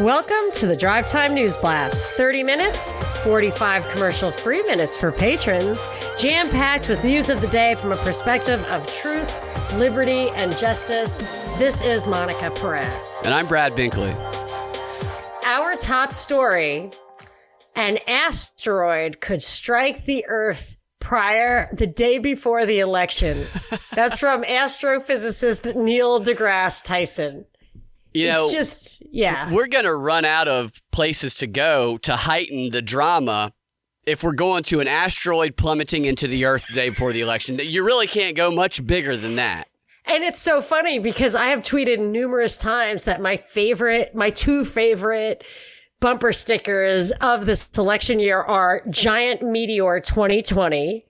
Welcome to the Drive Time News Blast. 30 minutes, 45 commercial free minutes for patrons, jam packed with news of the day from a perspective of truth, liberty, and justice. This is Monica Perez. And I'm Brad Binkley. Our top story an asteroid could strike the Earth prior the day before the election. That's from astrophysicist Neil deGrasse Tyson. You know, it's just yeah. We're going to run out of places to go to heighten the drama if we're going to an asteroid plummeting into the Earth the day before the election. You really can't go much bigger than that. And it's so funny because I have tweeted numerous times that my favorite, my two favorite bumper stickers of this election year are Giant Meteor 2020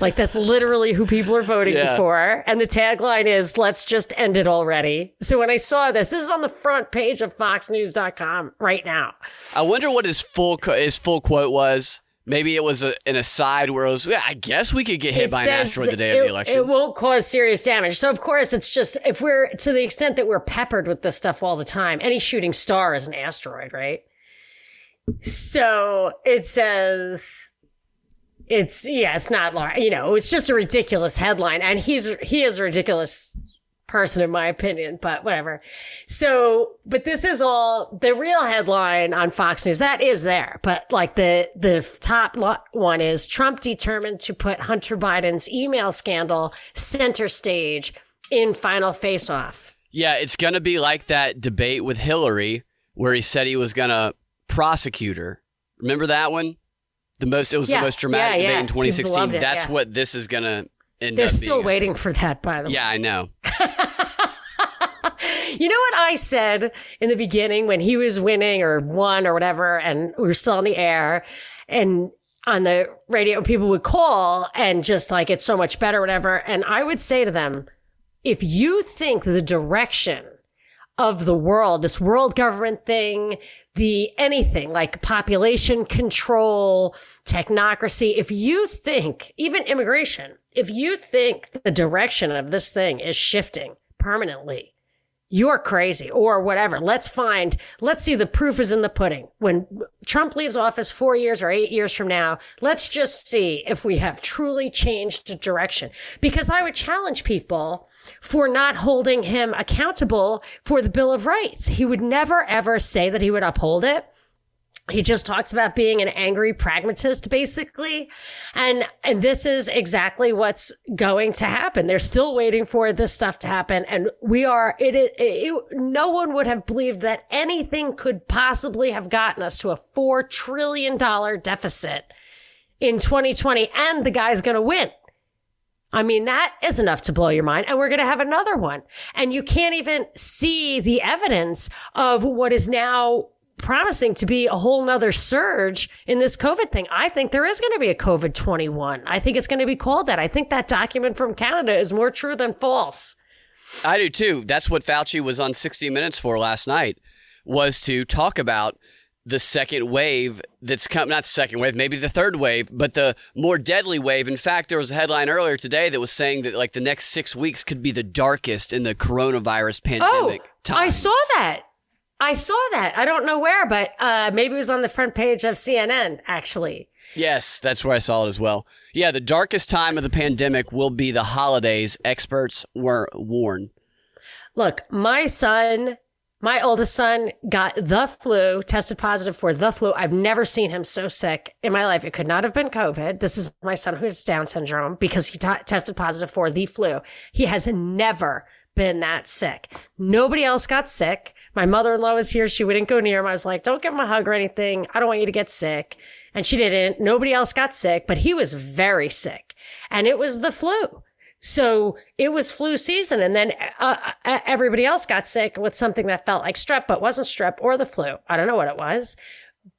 like that's literally who people are voting yeah. for. And the tagline is, let's just end it already. So when I saw this, this is on the front page of foxnews.com right now. I wonder what his full, his full quote was. Maybe it was a, an aside where it was, yeah, I guess we could get hit it by an asteroid the day it, of the election. It won't cause serious damage. So, of course, it's just, if we're to the extent that we're peppered with this stuff all the time, any shooting star is an asteroid, right? So it says, it's yeah, it's not large. you know, it's just a ridiculous headline, and he's he is a ridiculous person in my opinion, but whatever. So, but this is all the real headline on Fox News. That is there, but like the the top one is Trump determined to put Hunter Biden's email scandal center stage in final face off. Yeah, it's going to be like that debate with Hillary where he said he was going to prosecute her. Remember that one? The most it was yeah. the most dramatic yeah, yeah. debate in 2016. It, That's what this is gonna end They're still waiting for that, by the way. Yeah, I know. you know what I said in the beginning when he was winning or won or whatever, and we were still on the air, and on the radio, people would call and just like it's so much better, whatever. And I would say to them, if you think the direction of the world, this world government thing, the anything like population control, technocracy. If you think, even immigration, if you think the direction of this thing is shifting permanently, you're crazy or whatever. Let's find, let's see the proof is in the pudding. When Trump leaves office four years or eight years from now, let's just see if we have truly changed direction. Because I would challenge people for not holding him accountable for the Bill of Rights. He would never ever say that he would uphold it. He just talks about being an angry pragmatist, basically. And, and this is exactly what's going to happen. They're still waiting for this stuff to happen. And we are, it, it, it, no one would have believed that anything could possibly have gotten us to a $4 trillion deficit in 2020. And the guy's going to win. I mean, that is enough to blow your mind. And we're going to have another one. And you can't even see the evidence of what is now promising to be a whole nother surge in this COVID thing. I think there is going to be a COVID 21. I think it's going to be called that. I think that document from Canada is more true than false. I do too. That's what Fauci was on 60 Minutes for last night was to talk about the second wave that's come not the second wave maybe the third wave but the more deadly wave. In fact there was a headline earlier today that was saying that like the next six weeks could be the darkest in the coronavirus pandemic oh, times. i saw that. I saw that. I don't know where but uh, maybe it was on the front page of cnn actually. Yes that's where i saw it as well. Yeah the darkest time of the pandemic will be the holidays experts were warned. Look my son my oldest son got the flu, tested positive for the flu. I've never seen him so sick in my life. It could not have been COVID. This is my son who has Down syndrome because he t- tested positive for the flu. He has never been that sick. Nobody else got sick. My mother-in-law was here. She wouldn't go near him. I was like, don't give him a hug or anything. I don't want you to get sick. And she didn't. Nobody else got sick, but he was very sick and it was the flu. So it was flu season. And then uh, uh, everybody else got sick with something that felt like strep, but wasn't strep or the flu. I don't know what it was.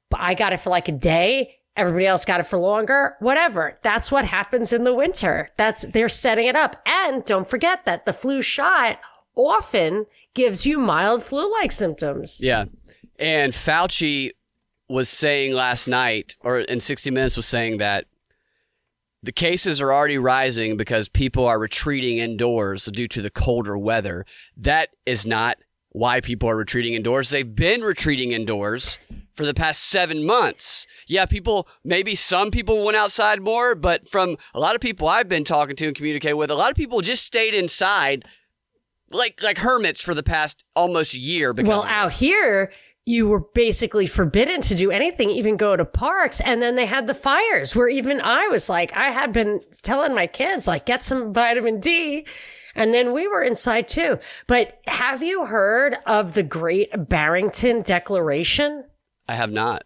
But I got it for like a day. Everybody else got it for longer, whatever. That's what happens in the winter. That's, they're setting it up. And don't forget that the flu shot often gives you mild flu like symptoms. Yeah. And Fauci was saying last night, or in 60 Minutes, was saying that the cases are already rising because people are retreating indoors due to the colder weather. That is not why people are retreating indoors. They've been retreating indoors for the past seven months. Yeah, people, maybe some people went outside more, but from a lot of people I've been talking to and communicating with, a lot of people just stayed inside like like hermits for the past almost year. Because well, out here, you were basically forbidden to do anything, even go to parks. And then they had the fires where even I was like, I had been telling my kids, like, get some vitamin D. And then we were inside too. But have you heard of the Great Barrington Declaration? I have not.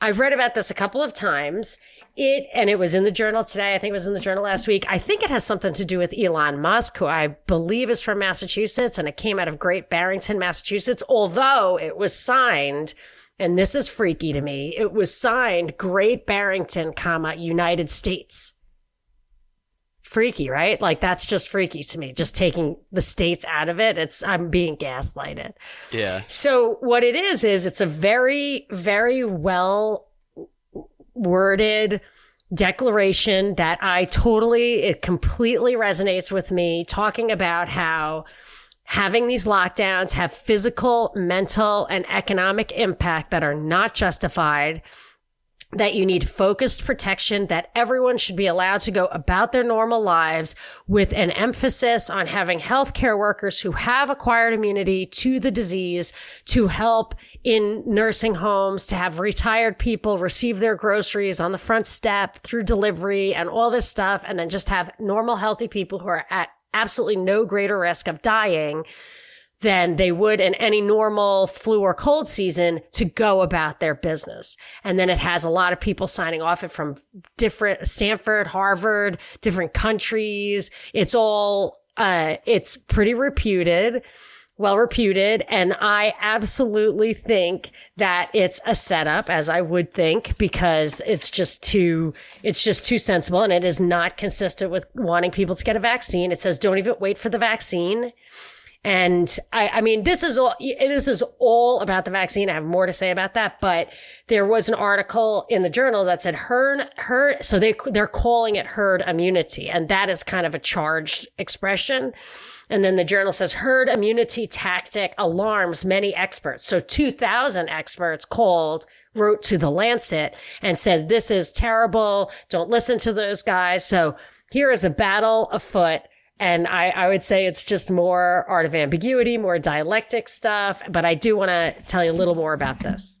I've read about this a couple of times. It, and it was in the journal today. I think it was in the journal last week. I think it has something to do with Elon Musk, who I believe is from Massachusetts, and it came out of Great Barrington, Massachusetts, although it was signed, and this is freaky to me, it was signed Great Barrington, comma, United States. Freaky, right? Like that's just freaky to me. Just taking the states out of it. It's, I'm being gaslighted. Yeah. So what it is, is it's a very, very well worded declaration that I totally, it completely resonates with me, talking about how having these lockdowns have physical, mental, and economic impact that are not justified that you need focused protection, that everyone should be allowed to go about their normal lives with an emphasis on having healthcare workers who have acquired immunity to the disease to help in nursing homes, to have retired people receive their groceries on the front step through delivery and all this stuff. And then just have normal, healthy people who are at absolutely no greater risk of dying than they would in any normal flu or cold season to go about their business. And then it has a lot of people signing off it from different Stanford, Harvard, different countries. It's all, uh, it's pretty reputed well reputed. And I absolutely think that it's a setup, as I would think, because it's just too, it's just too sensible and it is not consistent with wanting people to get a vaccine. It says don't even wait for the vaccine. And I, I mean, this is all, this is all about the vaccine. I have more to say about that, but there was an article in the journal that said herd, herd, so they, they're calling it herd immunity. And that is kind of a charged expression. And then the journal says herd immunity tactic alarms many experts. So 2000 experts called wrote to the Lancet and said, this is terrible. Don't listen to those guys. So here is a battle afoot and I, I would say it's just more art of ambiguity, more dialectic stuff. But I do want to tell you a little more about this.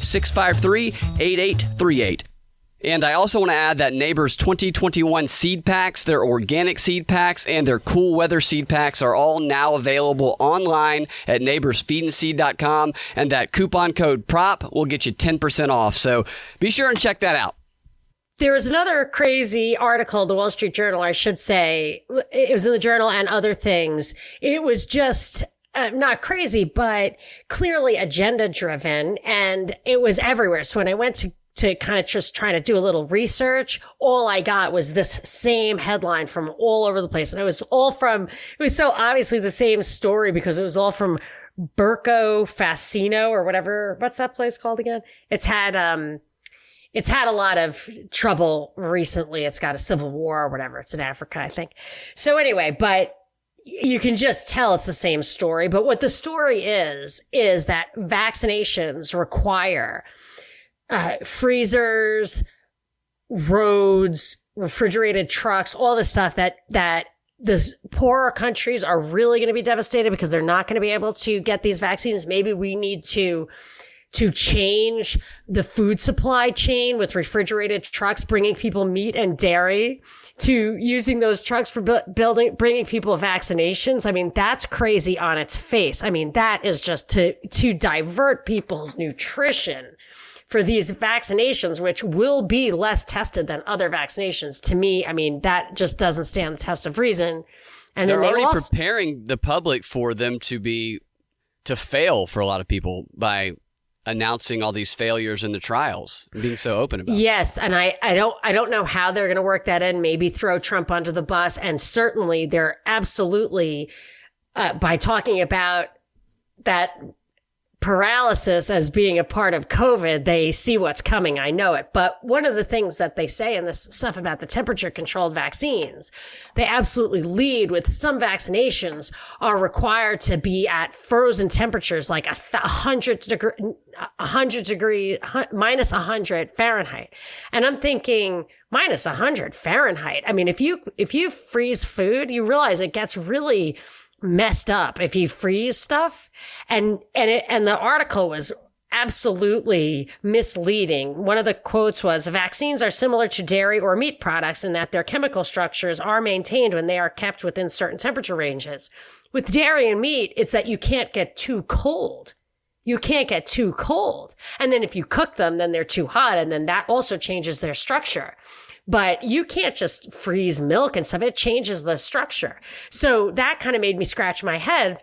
653 8838. And I also want to add that Neighbors 2021 seed packs, their organic seed packs, and their cool weather seed packs are all now available online at neighborsfeedandseed.com. And that coupon code PROP will get you 10% off. So be sure and check that out. There was another crazy article, the Wall Street Journal, I should say. It was in the journal and other things. It was just uh, not crazy, but clearly agenda driven. And it was everywhere. So when I went to to kind of just trying to do a little research, all I got was this same headline from all over the place. And it was all from, it was so obviously the same story because it was all from Burco Fascino or whatever. What's that place called again? It's had, um, it's had a lot of trouble recently. It's got a civil war or whatever. It's in Africa, I think. So anyway, but you can just tell it's the same story. But what the story is, is that vaccinations require uh, freezers, roads, refrigerated trucks, all the stuff that, that the poorer countries are really going to be devastated because they're not going to be able to get these vaccines. Maybe we need to to change the food supply chain with refrigerated trucks, bringing people meat and dairy to using those trucks for bu- building, bringing people vaccinations. I mean, that's crazy on its face. I mean, that is just to, to divert people's nutrition for these vaccinations, which will be less tested than other vaccinations. To me, I mean, that just doesn't stand the test of reason. And they're already also- preparing the public for them to be to fail for a lot of people by announcing all these failures in the trials being so open about it. Yes, and I, I don't I don't know how they're going to work that in. Maybe throw Trump under the bus, and certainly they're absolutely uh, by talking about that paralysis as being a part of COVID, they see what's coming. I know it. But one of the things that they say in this stuff about the temperature controlled vaccines, they absolutely lead with some vaccinations are required to be at frozen temperatures, like a th- hundred degree, a hundred degree, minus a hundred Fahrenheit. And I'm thinking, minus a hundred Fahrenheit. I mean, if you, if you freeze food, you realize it gets really, messed up if you freeze stuff and and it and the article was absolutely misleading. One of the quotes was vaccines are similar to dairy or meat products in that their chemical structures are maintained when they are kept within certain temperature ranges. With dairy and meat, it's that you can't get too cold. You can't get too cold. And then if you cook them, then they're too hot and then that also changes their structure but you can't just freeze milk and stuff. It changes the structure. So that kind of made me scratch my head.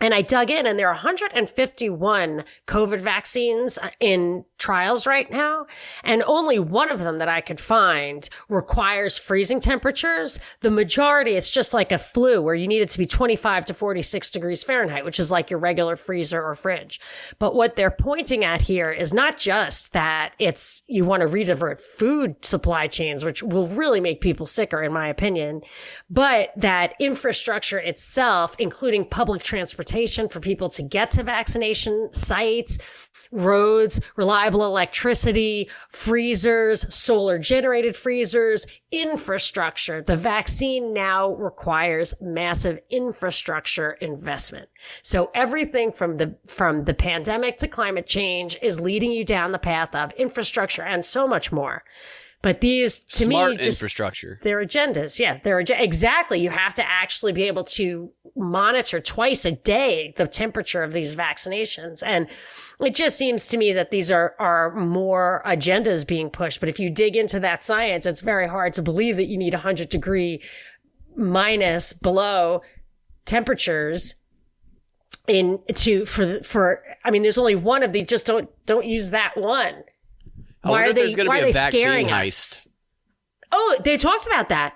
And I dug in and there are 151 COVID vaccines uh, in trials right now. And only one of them that I could find requires freezing temperatures. The majority, it's just like a flu where you need it to be 25 to 46 degrees Fahrenheit, which is like your regular freezer or fridge. But what they're pointing at here is not just that it's, you want to redivert food supply chains, which will really make people sicker, in my opinion, but that infrastructure itself, including public transportation for people to get to vaccination sites, roads, reliable electricity, freezers, solar generated freezers, infrastructure. The vaccine now requires massive infrastructure investment. So everything from the, from the pandemic to climate change is leading you down the path of infrastructure and so much more. But these, to Smart me, just infrastructure. their agendas. Yeah, their ag- exactly. You have to actually be able to monitor twice a day the temperature of these vaccinations, and it just seems to me that these are are more agendas being pushed. But if you dig into that science, it's very hard to believe that you need a 100 degree minus below temperatures in to for for. I mean, there's only one of these. Just don't don't use that one. I Why are they? there's going to why be are they scaring heist. us? Oh, they talked about that.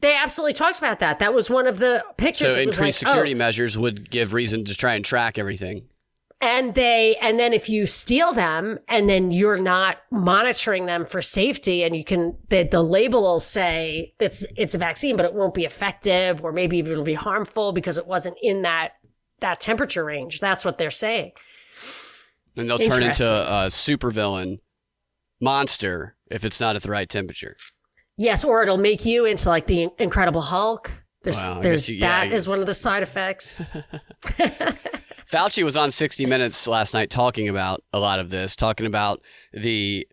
They absolutely talked about that. That was one of the pictures. So increased like, security oh. measures would give reason to try and track everything. and they, and then if you steal them, and then you're not monitoring them for safety, and you can, the, the label will say it's it's a vaccine, but it won't be effective, or maybe it'll be harmful because it wasn't in that that temperature range. That's what they're saying. And they'll turn into a supervillain monster if it's not at the right temperature. Yes, or it'll make you into like the Incredible Hulk. There's, Wow, there's you- yeah, that is one of the side effects. Fauci was on 60 Minutes last night talking about a lot of this, talking about the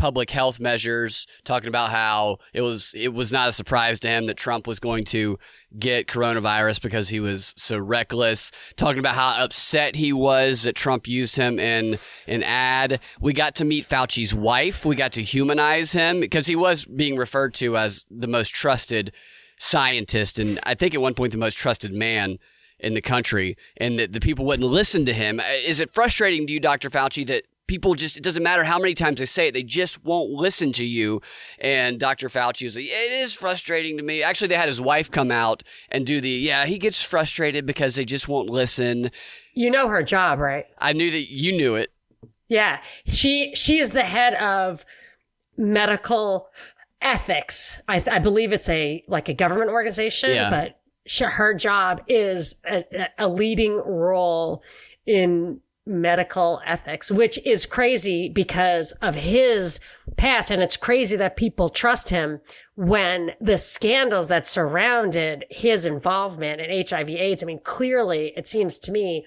public health measures, talking about how it was it was not a surprise to him that Trump was going to get coronavirus because he was so reckless, talking about how upset he was that Trump used him in an ad. We got to meet Fauci's wife, we got to humanize him because he was being referred to as the most trusted scientist and I think at one point the most trusted man in the country and that the people wouldn't listen to him. Uh, Is it frustrating to you, Dr. Fauci, that people just, it doesn't matter how many times they say it, they just won't listen to you? And Dr. Fauci was like, it is frustrating to me. Actually, they had his wife come out and do the, yeah, he gets frustrated because they just won't listen. you know her job, right? I knew that you knew it. Yeah, she she is the head of medical ethics. I, I believe it's a like a government organization, Yeah. but sh her job is a, a leading role in medical ethics, which is crazy because of his past. And it's crazy that people trust him when the scandals that surrounded his involvement in HIV AIDS. I mean, clearly it seems to me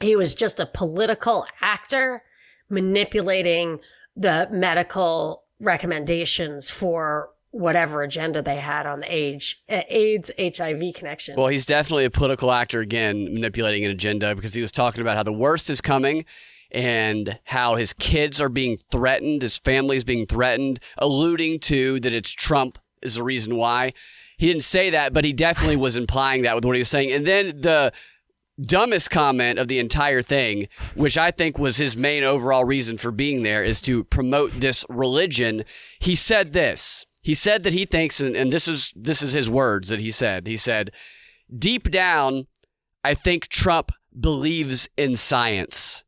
he was just a political actor manipulating the medical recommendations for whatever agenda they had on the age, uh, AIDS HIV connection. Well, he's definitely a political actor again, manipulating an agenda because he was talking about how the worst is coming and how his kids are being threatened, his family is being threatened, alluding to that it's Trump is the reason why. He didn't say that, but he definitely was implying that with what he was saying. And then the dumbest comment of the entire thing, which I think was his main overall reason for being there, is to promote this religion. He said this. He said that he thinks, and, and this is this is his words that he said. He said, "Deep down, I think Trump believes in science.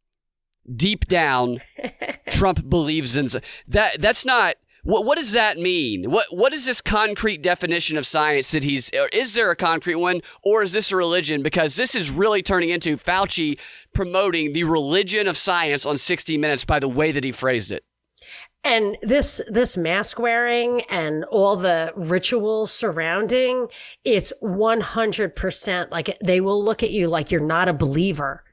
Deep down, Trump believes in that. That's not." What, what does that mean? What what is this concrete definition of science that he's? Is there a concrete one, or is this a religion? Because this is really turning into Fauci promoting the religion of science on 60 Minutes by the way that he phrased it. And this this mask wearing and all the rituals surrounding, it's 100% like they will look at you like you're not a believer.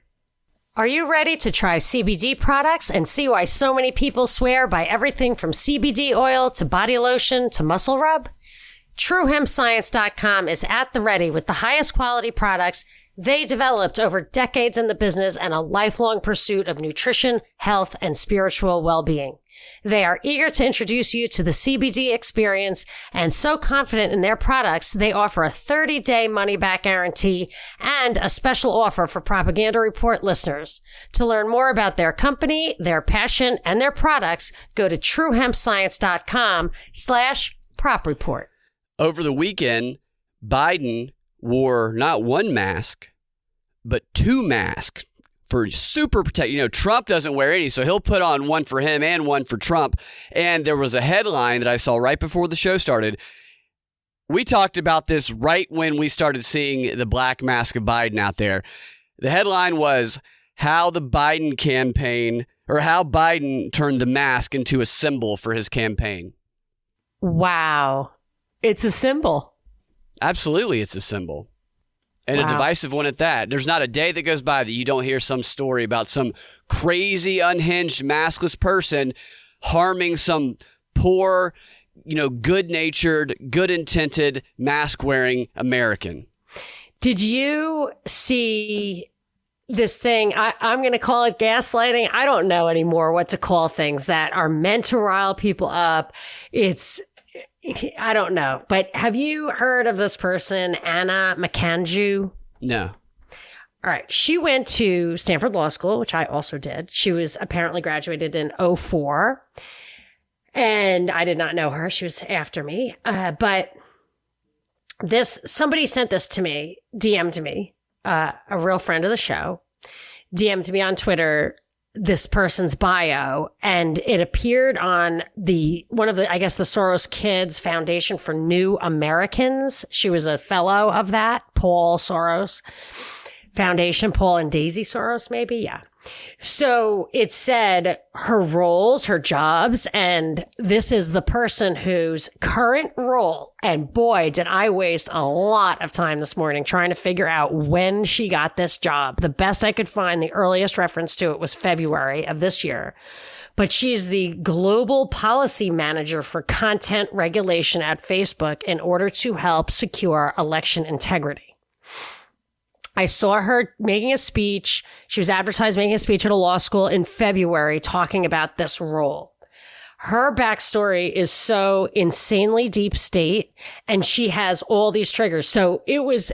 Are you ready to try CBD products and see why so many people swear by everything from CBD oil to body lotion to muscle rub? TrueHempScience.com is at the ready with the highest quality products they developed over decades in the business and a lifelong pursuit of nutrition, health, and spiritual well-being. They are eager to introduce you to the CBD experience and so confident in their products, they offer a 30 day money back guarantee and a special offer for Propaganda Report listeners. To learn more about their company, their passion, and their products, go to truehempscience.com slash prop report. Over the weekend, Biden wore not one mask, but two masks for super protect. You know, Trump doesn't wear any, so he'll put on one for him and one for Trump. And there was a headline that I saw right before the show started. We talked about this right when we started seeing the black mask of Biden out there. The headline was how the Biden campaign or how Biden turned the mask into a symbol for his campaign. Wow. It's a symbol. Absolutely, it's a symbol and wow. a divisive one at that. There's not a day that goes by that you don't hear some story about some crazy, unhinged, maskless person harming some poor, you know, good natured, good intended, mask wearing American. Did you see this thing? I, am going to call it gaslighting. I don't know anymore what to call things that are meant to rile people up. It's I don't know, but have you heard of this person, Anna Makanju? No. All right. She went to Stanford Law School, which I also did. She was apparently graduated in 04. And I did not know her. She was after me. Uh, but this, somebody sent this to me, DM'd me, uh, a real friend of the show, DM'd me on Twitter this person's bio and it appeared on the one of the I guess the Soros Kids Foundation for New Americans. She was a fellow of that, Paul Soros Foundation, Paul and Daisy Soros maybe, yeah. So it said her roles, her jobs, and this is the person whose current role. And boy, did I waste a lot of time this morning trying to figure out when she got this job. The best I could find, the earliest reference to it was February of this year. But she's the global policy manager for content regulation at Facebook in order to help secure election integrity. I saw her making a speech. She was advertised making a speech at a law school in February talking about this role. Her backstory is so insanely deep state and she has all these triggers. So it was,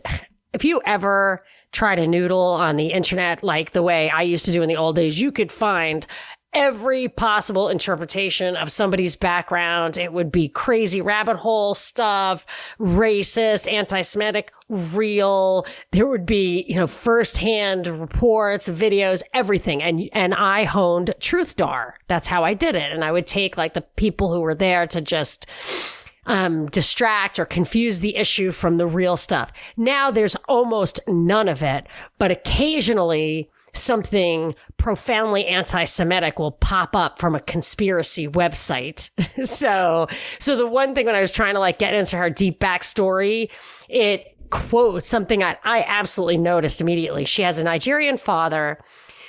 if you ever try to noodle on the internet like the way I used to do in the old days, you could find every possible interpretation of somebody's background. It would be crazy rabbit hole stuff, racist, anti-Semitic, real. There would be, you know, firsthand reports, videos, everything. And, and I honed Truthdar. That's how I did it. And I would take like the people who were there to just, um, distract or confuse the issue from the real stuff. Now there's almost none of it, but occasionally something profoundly anti-Semitic will pop up from a conspiracy website. so, so the one thing when I was trying to like get into her deep backstory, it quotes something I, I absolutely noticed immediately. She has a Nigerian father.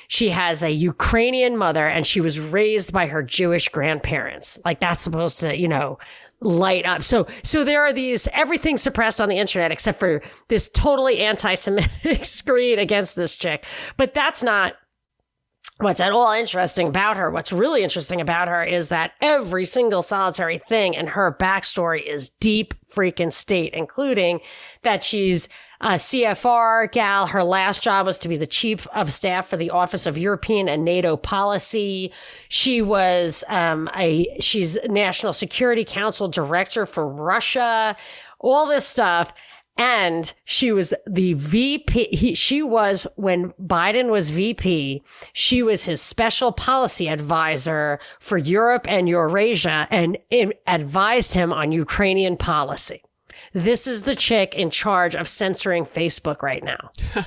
She has a Ukrainian mother and she was raised by her Jewish grandparents. Like that's supposed to, you know, light up. So, so there are these, everything suppressed on the internet except for this totally anti-Semitic screen against this chick. But that's not, what's at all interesting about her, what's really interesting about her is that every single solitary thing in her backstory is deep freaking state, including that she's a CFR gal. Her last job was to be the chief of staff for the Office of European and NATO Policy. She was um, a she's National Security Council director for Russia. All this stuff. And she was the VP. He, she was, when Biden was VP, she was his special policy advisor for Europe and Eurasia and advised him on Ukrainian policy. This is the chick in charge of censoring Facebook right now.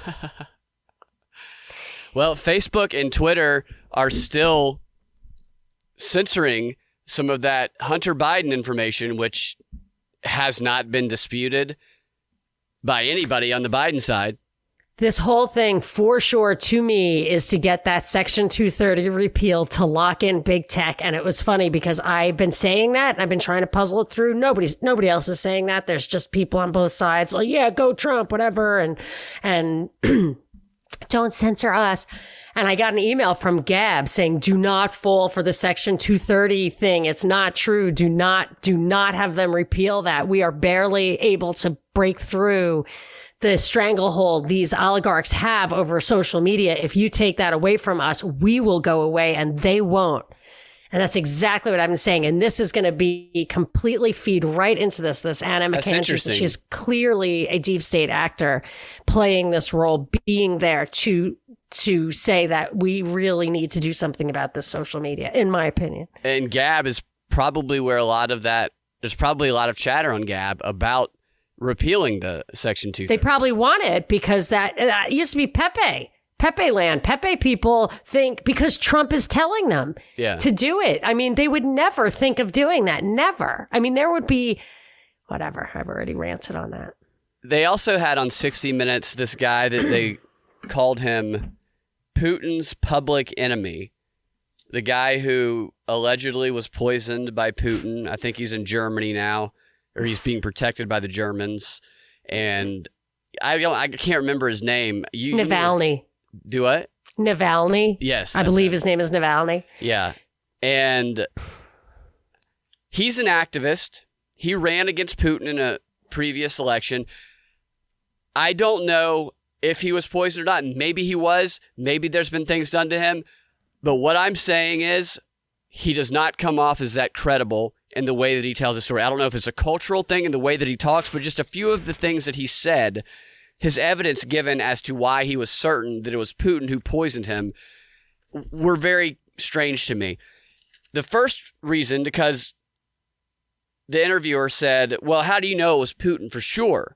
well, Facebook and Twitter are still censoring some of that Hunter Biden information, which has not been disputed by anybody on the Biden side. This whole thing, for sure, to me, is to get that Section 230 repealed to lock in big tech. And it was funny because I've been saying that. I've been trying to puzzle it through. Nobody's, nobody else is saying that. There's just people on both sides. Like, yeah, go Trump, whatever. And, and don't censor us. And I got an email from Gab saying, do not fall for the section 230 thing. It's not true. Do not, do not have them repeal that. We are barely able to break through the stranglehold these oligarchs have over social media. If you take that away from us, we will go away and they won't. And that's exactly what I've been saying. And this is going to be completely feed right into this. This Anna McCann, she's clearly a deep state actor playing this role, being there to to say that we really need to do something about this social media, in my opinion. And Gab is probably where a lot of that. There's probably a lot of chatter on Gab about repealing the Section Two. They probably want it because that, uh, that used to be Pepe. Pepe land. Pepe people think because Trump is telling them yeah. to do it. I mean, they would never think of doing that. Never. I mean, there would be whatever. I've already ranted on that. They also had on 60 Minutes this guy that they called him Putin's public enemy. The guy who allegedly was poisoned by Putin. I think he's in Germany now, or he's being protected by the Germans. And I don't. I can't remember his name. You, Navalny. Do what? Navalny. Yes. I believe it. his name is Navalny. Yeah. And he's an activist. He ran against Putin in a previous election. I don't know if he was poisoned or not. Maybe he was. Maybe there's been things done to him. But what I'm saying is he does not come off as that credible in the way that he tells the story. I don't know if it's a cultural thing in the way that he talks, but just a few of the things that he said his evidence given as to why he was certain that it was Putin who poisoned him were very strange to me. The first reason, because the interviewer said, Well, how do you know it was Putin for sure?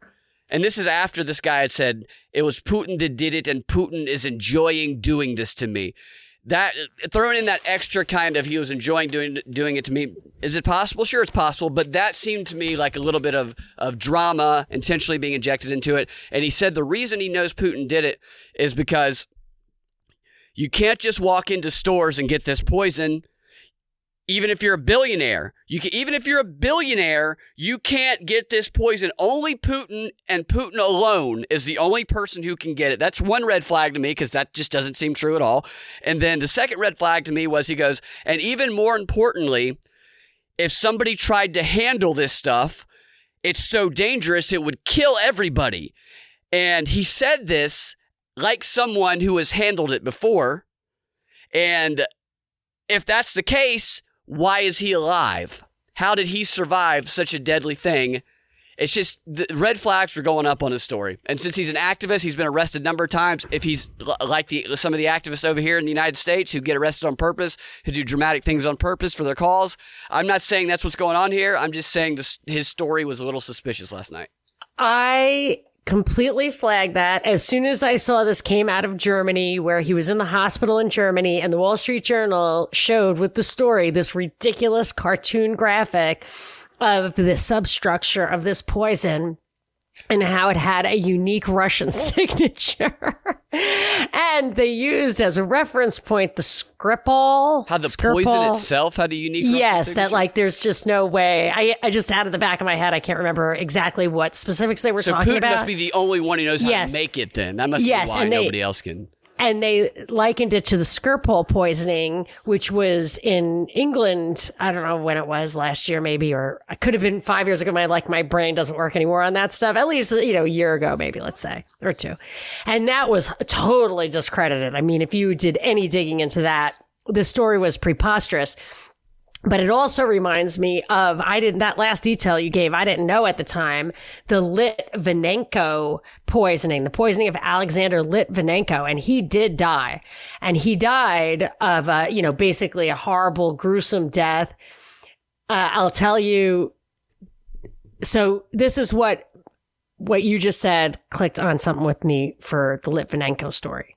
And this is after this guy had said, It was Putin that did it, and Putin is enjoying doing this to me that throwing in that extra kind of he was enjoying doing doing it to me. Is it possible? Sure it's possible but that seemed to me like a little bit of of drama intentionally being injected into it. And he said the reason he knows Putin did it is because you can't just walk into stores and get this poison even if you're a billionaire. You can, even if you're a billionaire, you can't get this poison. Only Putin and Putin alone is the only person who can get it. That's one red flag to me because that just doesn't seem true at all. And then the second red flag to me was he goes, and even more importantly, if somebody tried to handle this stuff, it's so dangerous it would kill everybody. And he said this like someone who has handled it before. And if that's the case, why is he alive? How did he survive such a deadly thing? It's just the red flags are going up on his story. And since he's an activist, he's been arrested a number of times. If he's like the some of the activists over here in the United States who get arrested on purpose, who do dramatic things on purpose for their cause, I'm not saying that's what's going on here. I'm just saying this, his story was a little suspicious last night. I completely flagged that. As soon as I saw this came out of Germany, where he was in the hospital in Germany, and the Wall Street Journal showed with the story this ridiculous cartoon graphic of the substructure of this poison and how it had a unique Russian signature. and they used as a reference point the Skripal. How the Skripal. poison itself had a unique Yes, signature? that like there's just no way. I, I just out of the back of my head, I can't remember exactly what specifics they were so talking Putin about. must be the only one who knows how to make it then. That must yes, be why nobody else can. And they likened it to the Skripal poisoning, which was in England. I don't know when it was last year, maybe, or I could have been five years ago. My like my brain doesn't work anymore on that stuff. At least you know a year ago, maybe let's say or two, and that was totally discredited. I mean, if you did any digging into that, the story was preposterous. But it also reminds me of, I didn't, that last detail you gave, I didn't know at the time, the Litvinenko poisoning, the poisoning of Alexander Litvinenko. And he did die. And he died of, a, you know, basically a horrible, gruesome death. Uh, I'll tell you. So this is what, what you just said clicked on something with me for the Litvinenko story.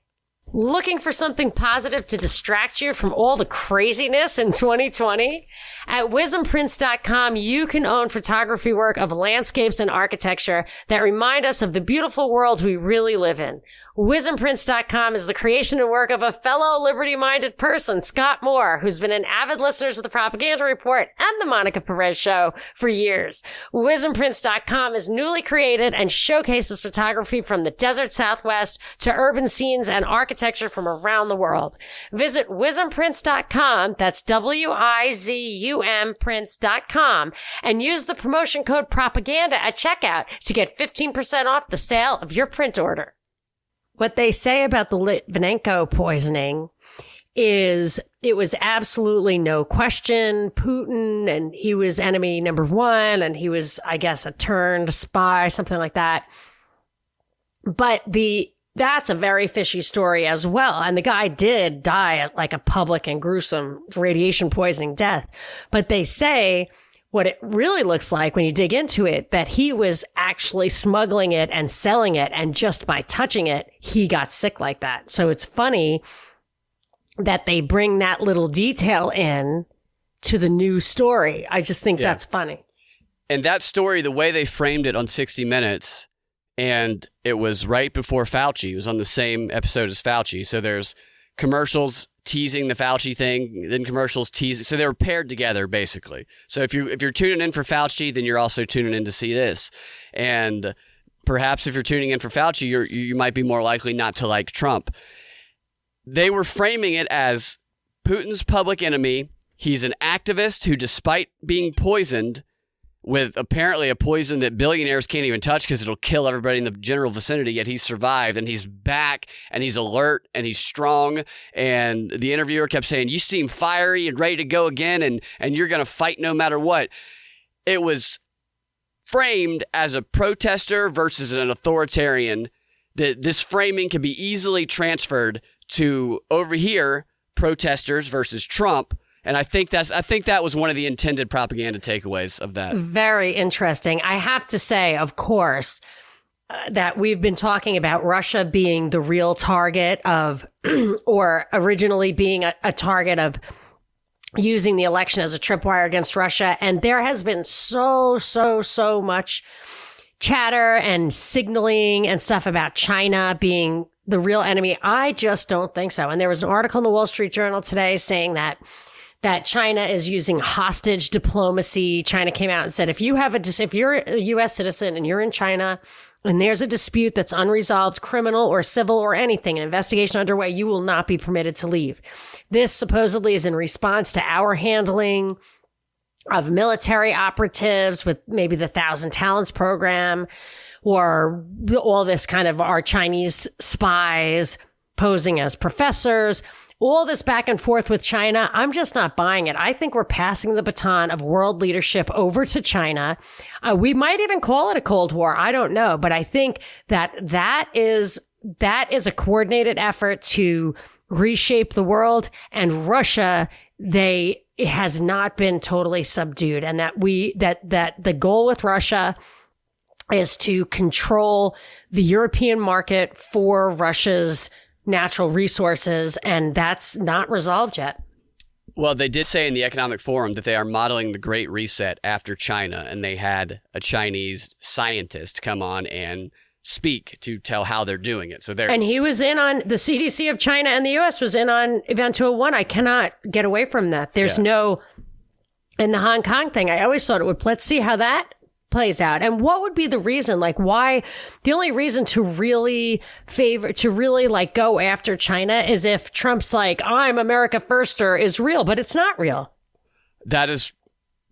Looking for something positive to distract you from all the craziness in 2020? At wizumprints.com, you can own photography work of landscapes and architecture that remind us of the beautiful world we really live in. WizumPrints.com is the creation and work of a fellow liberty-minded person, Scott Moore, who's been an avid listener to the Propaganda Report and the Monica Perez Show for years. WizumPrints.com is newly created and showcases photography from the desert Southwest to urban scenes and architecture from around the world. Visit WizumPrints.com, that's W-I-Z-U-M Prints.com, and use the promotion code PROPAGANDA at checkout to get 15% off the sale of your print order. What they say about the Litvinenko poisoning is it was absolutely no question Putin and he was enemy number one and he was, I guess, a turned spy, something like that. But the, that's a very fishy story as well. And the guy did die at like a public and gruesome radiation poisoning death. But they say what it really looks like when you dig into it that he was actually smuggling it and selling it and just by touching it he got sick like that. So it's funny that they bring that little detail in to the new story. I just think yeah. that's funny. And that story the way they framed it on 60 minutes and it was right before fauci it was on the same episode as fauci. So there's commercials teasing the Fauci thing, then commercials teasing. So they were paired together basically. So if you if you're tuning in for Fauci, then you're also tuning in to see this. And perhaps if you're tuning in for Fauci, you you might be more likely not to like Trump. They were framing it as Putin's public enemy. He's an activist who, despite being poisoned, with apparently a poison that billionaires can't even touch because it'll kill everybody in the general vicinity. Yet he's survived and he's back and he's alert and he's strong. And the interviewer kept saying, "You seem fiery and ready to go again, and and you're going to fight no matter what." It was framed as a protester versus an authoritarian. That this framing can be easily transferred to over here protesters versus Trump and I think that's I think that was one of the intended propaganda takeaways of that. Very interesting. I have to say, of course, uh, that we've been talking about Russia being the real target of, or originally being a, a target of using the election as a tripwire against Russia. And there has been so, so, so much chatter and signaling and stuff about China being the real enemy. I just don't think so. And there was an article in the Wall Street Journal today saying that that China is using hostage diplomacy. China came out and said, if you have a, if you're a U.S. citizen and you're in China and there's a dispute that's unresolved, criminal or civil or anything, an investigation underway, you will not be permitted to leave. This supposedly is in response to our handling of military operatives with maybe the Thousand Talents program or all this kind of our Chinese spies posing as professors all this back and forth with China, I'm just not buying it. I think we're passing the baton of world leadership over to China. Uh, we might even call it a Cold War. I don't know, but I think that that is, that is a coordinated effort to reshape the world and Russia, they, has not been totally subdued and that we, that, that the goal with Russia is to control the European market for Russia's natural resources, and that's not resolved yet. Well, they did say in the Economic Forum that they are modeling the Great Reset after China, and they had a Chinese scientist come on and speak to tell how they're doing it. So they're and he was in on the CDC of China and the U.S. was in on Event 201. I cannot get away from that. There's yeah. no in the Hong Kong thing. I always thought it would. Let's see how that plays out and what would be the reason like why the only reason to really favor to really like go after china is if trump's like i'm america firster is real but it's not real that is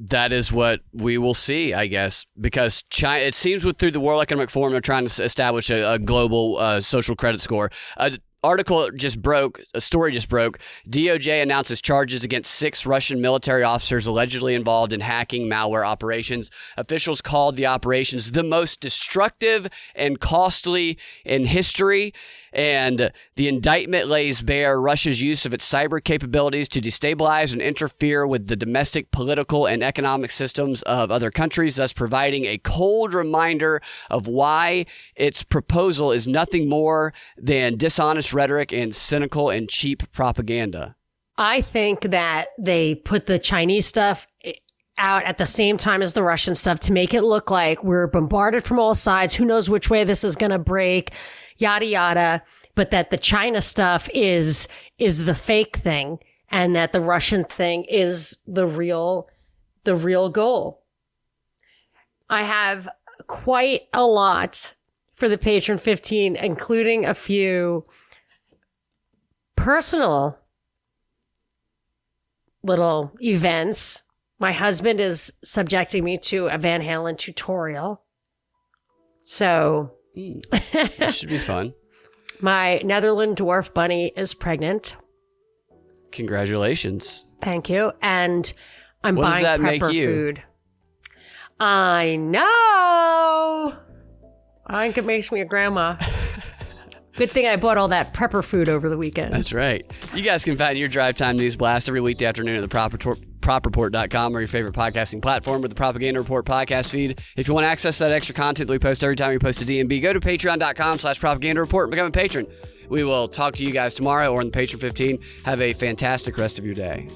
that is what we will see, I guess, because China. It seems with through the World Economic Forum, they're trying to establish a, a global uh, social credit score. Uh, article just broke, a story just broke. DOJ announces charges against six Russian military officers allegedly involved in hacking malware operations. Officials called the operations the most destructive and costly in history. And the indictment lays bare Russia's use of its cyber capabilities to destabilize and interfere with the domestic political and economic systems of other countries, thus providing a cold reminder of why its proposal is nothing more than dishonest rhetoric and cynical and cheap propaganda. I think that they put the Chinese stuff eh, out at the same time as the Russian stuff to make it look like we're bombarded from all sides. Who knows which way this is going to break, yada, yada. But that the China stuff is, is the fake thing and that the Russian thing is the real, the real goal. I have quite a lot for the patron 15, including a few personal little events. My husband is subjecting me to a Van Halen tutorial. So, that should be fun. My Netherland dwarf bunny is pregnant. Congratulations. Thank you. And I'm What buying prepper food. I know. I think it makes me a grandma. Good thing I bought all that prepper food over the weekend. That's right. You guys can find your Drive Time News Blast every weekday afternoon at the Prop Report, propreport.com or your favorite podcasting platform or the Propaganda Report podcast feed. If you want to access that extra content that we post every time we post a DNB, go to patreon.com slash propaganda report and become a patron. We will talk to you guys tomorrow or in the Patron 15. Have a fantastic rest of your day.